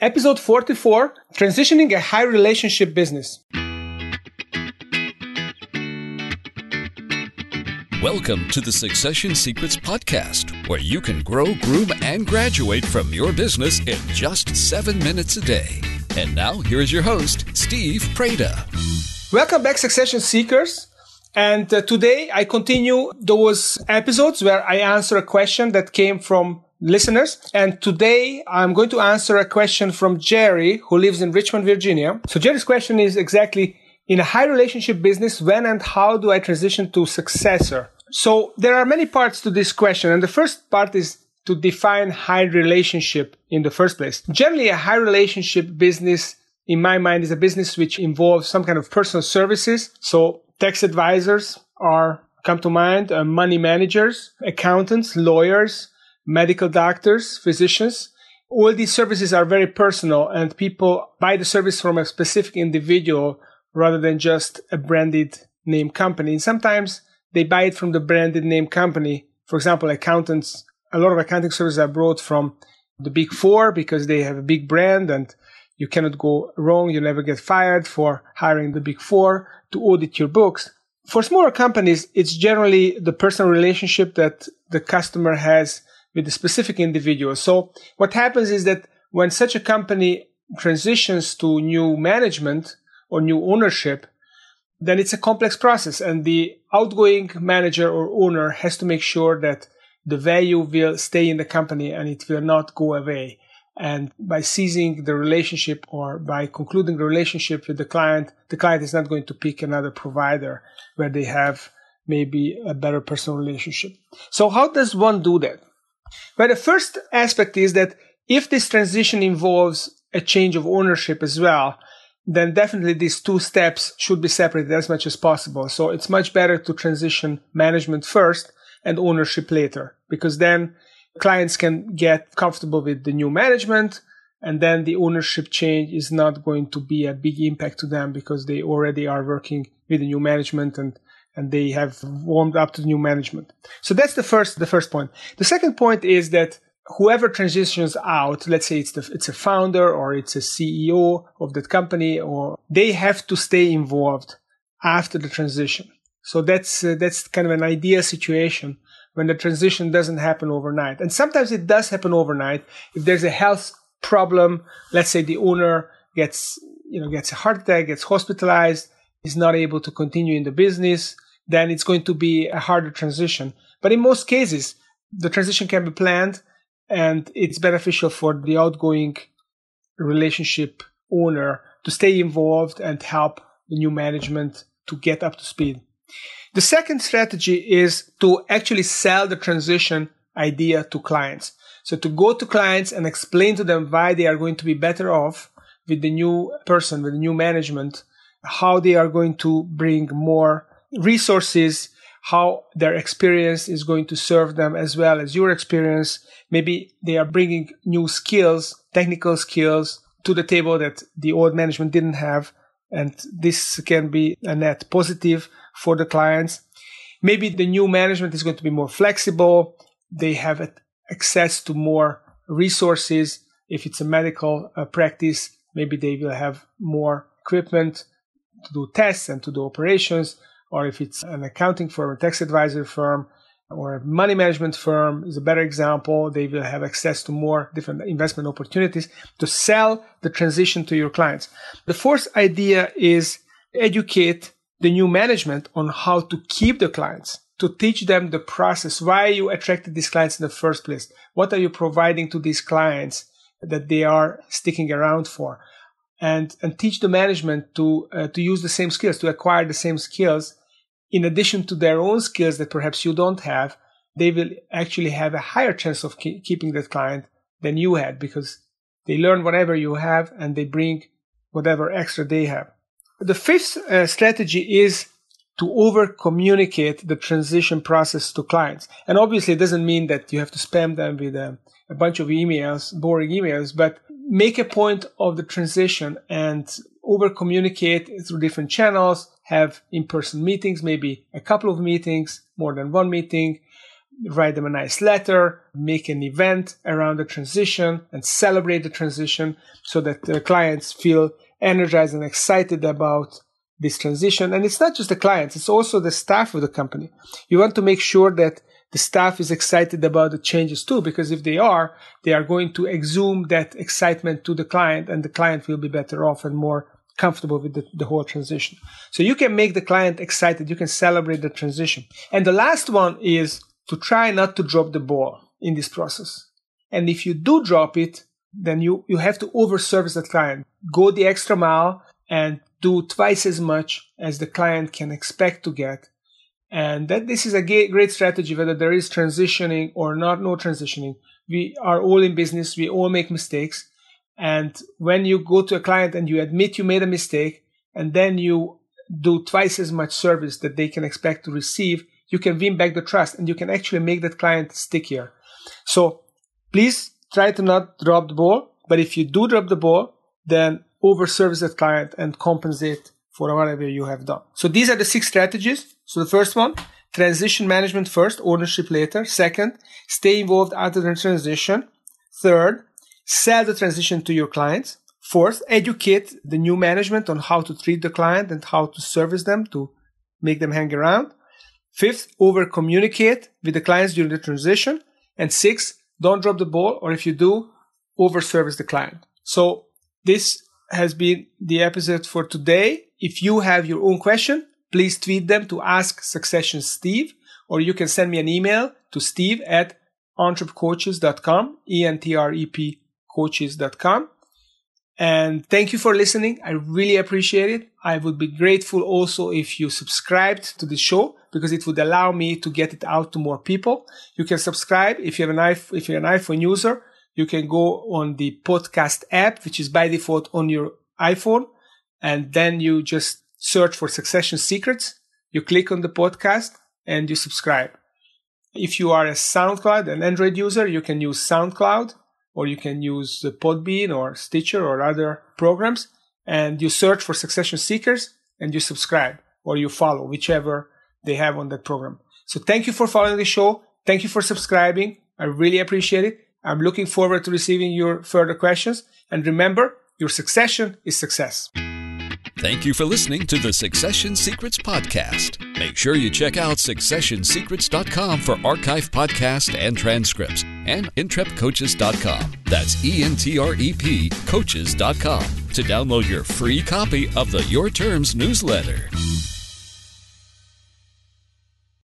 Episode 44 Transitioning a High Relationship Business. Welcome to the Succession Secrets Podcast, where you can grow, groom, and graduate from your business in just seven minutes a day. And now, here's your host, Steve Preda. Welcome back, Succession Seekers. And uh, today I continue those episodes where I answer a question that came from listeners. And today I'm going to answer a question from Jerry, who lives in Richmond, Virginia. So Jerry's question is exactly in a high relationship business, when and how do I transition to successor? So there are many parts to this question. And the first part is to define high relationship in the first place. Generally, a high relationship business, in my mind, is a business which involves some kind of personal services. So tax advisors are come to mind, uh, money managers, accountants, lawyers, medical doctors, physicians. All these services are very personal and people buy the service from a specific individual rather than just a branded name company. And sometimes they buy it from the branded name company. For example, accountants, a lot of accounting services are brought from the big four because they have a big brand and you cannot go wrong. You never get fired for hiring the big four to audit your books. For smaller companies, it's generally the personal relationship that the customer has with a specific individual. So what happens is that when such a company transitions to new management or new ownership, then it's a complex process and the outgoing manager or owner has to make sure that the value will stay in the company and it will not go away. And by seizing the relationship or by concluding the relationship with the client, the client is not going to pick another provider where they have maybe a better personal relationship. So how does one do that? But the first aspect is that if this transition involves a change of ownership as well, then definitely these two steps should be separated as much as possible. So it's much better to transition management first and ownership later, because then clients can get comfortable with the new management and then the ownership change is not going to be a big impact to them because they already are working with the new management and and they have warmed up to new management. So that's the first the first point. The second point is that whoever transitions out, let's say it's the, it's a founder or it's a CEO of that company, or they have to stay involved after the transition. So that's uh, that's kind of an ideal situation when the transition doesn't happen overnight. And sometimes it does happen overnight. If there's a health problem, let's say the owner gets you know gets a heart attack, gets hospitalized, is not able to continue in the business then it's going to be a harder transition. But in most cases, the transition can be planned and it's beneficial for the outgoing relationship owner to stay involved and help the new management to get up to speed. The second strategy is to actually sell the transition idea to clients. So to go to clients and explain to them why they are going to be better off with the new person, with the new management, how they are going to bring more resources, how their experience is going to serve them as well as your experience. Maybe they are bringing new skills, technical skills to the table that the old management didn't have. And this can be a net positive for the clients. Maybe the new management is going to be more flexible. They have access to more resources. If it's a medical uh, practice, maybe they will have more equipment to do tests and to do operations or if it's an accounting firm, a tax advisor firm, or a money management firm is a better example. They will have access to more different investment opportunities to sell the transition to your clients. The fourth idea is educate the new management on how to keep the clients, to teach them the process, why you attracted these clients in the first place. What are you providing to these clients that they are sticking around for? And, and teach the management to, uh, to use the same skills, to acquire the same skills in addition to their own skills that perhaps you don't have, they will actually have a higher chance of ke- keeping that client than you had because they learn whatever you have and they bring whatever extra they have. The fifth uh, strategy is to over communicate the transition process to clients. And obviously, it doesn't mean that you have to spam them with a, a bunch of emails, boring emails, but make a point of the transition and over communicate through different channels, have in person meetings, maybe a couple of meetings, more than one meeting. write them a nice letter, make an event around the transition and celebrate the transition so that the clients feel energized and excited about this transition. And it's not just the clients, it's also the staff of the company. You want to make sure that the staff is excited about the changes too, because if they are, they are going to exhume that excitement to the client and the client will be better off and more comfortable with the, the whole transition. So you can make the client excited. You can celebrate the transition. And the last one is to try not to drop the ball in this process. And if you do drop it, then you, you have to overservice the client. Go the extra mile and do twice as much as the client can expect to get. And that this is a great strategy, whether there is transitioning or not, no transitioning. We are all in business. We all make mistakes. And when you go to a client and you admit you made a mistake and then you do twice as much service that they can expect to receive, you can win back the trust and you can actually make that client stickier. So please try to not drop the ball. But if you do drop the ball, then over service that client and compensate for whatever you have done. So these are the six strategies. So the first one, transition management first, ownership later. Second, stay involved after the transition. Third, sell the transition to your clients. Fourth, educate the new management on how to treat the client and how to service them to make them hang around. Fifth, over communicate with the clients during the transition. And sixth, don't drop the ball, or if you do, over service the client. So this has been the episode for today. If you have your own question, please tweet them to ask succession Steve, or you can send me an email to steve at entrepcoaches.com, E-N-T-R-E-P coaches.com. And thank you for listening. I really appreciate it. I would be grateful also if you subscribed to the show because it would allow me to get it out to more people. You can subscribe if you have an iPhone, if you're an iPhone user, you can go on the podcast app, which is by default on your iPhone. And then you just search for succession secrets. You click on the podcast and you subscribe. If you are a SoundCloud, an Android user, you can use SoundCloud or you can use Podbean or Stitcher or other programs and you search for succession seekers and you subscribe or you follow whichever they have on that program. So thank you for following the show. Thank you for subscribing. I really appreciate it. I'm looking forward to receiving your further questions. And remember, your succession is success. Thank you for listening to the Succession Secrets Podcast. Make sure you check out successionsecrets.com for archive podcasts and transcripts and entrepcoaches.com. That's E N T R E P coaches.com to download your free copy of the Your Terms newsletter.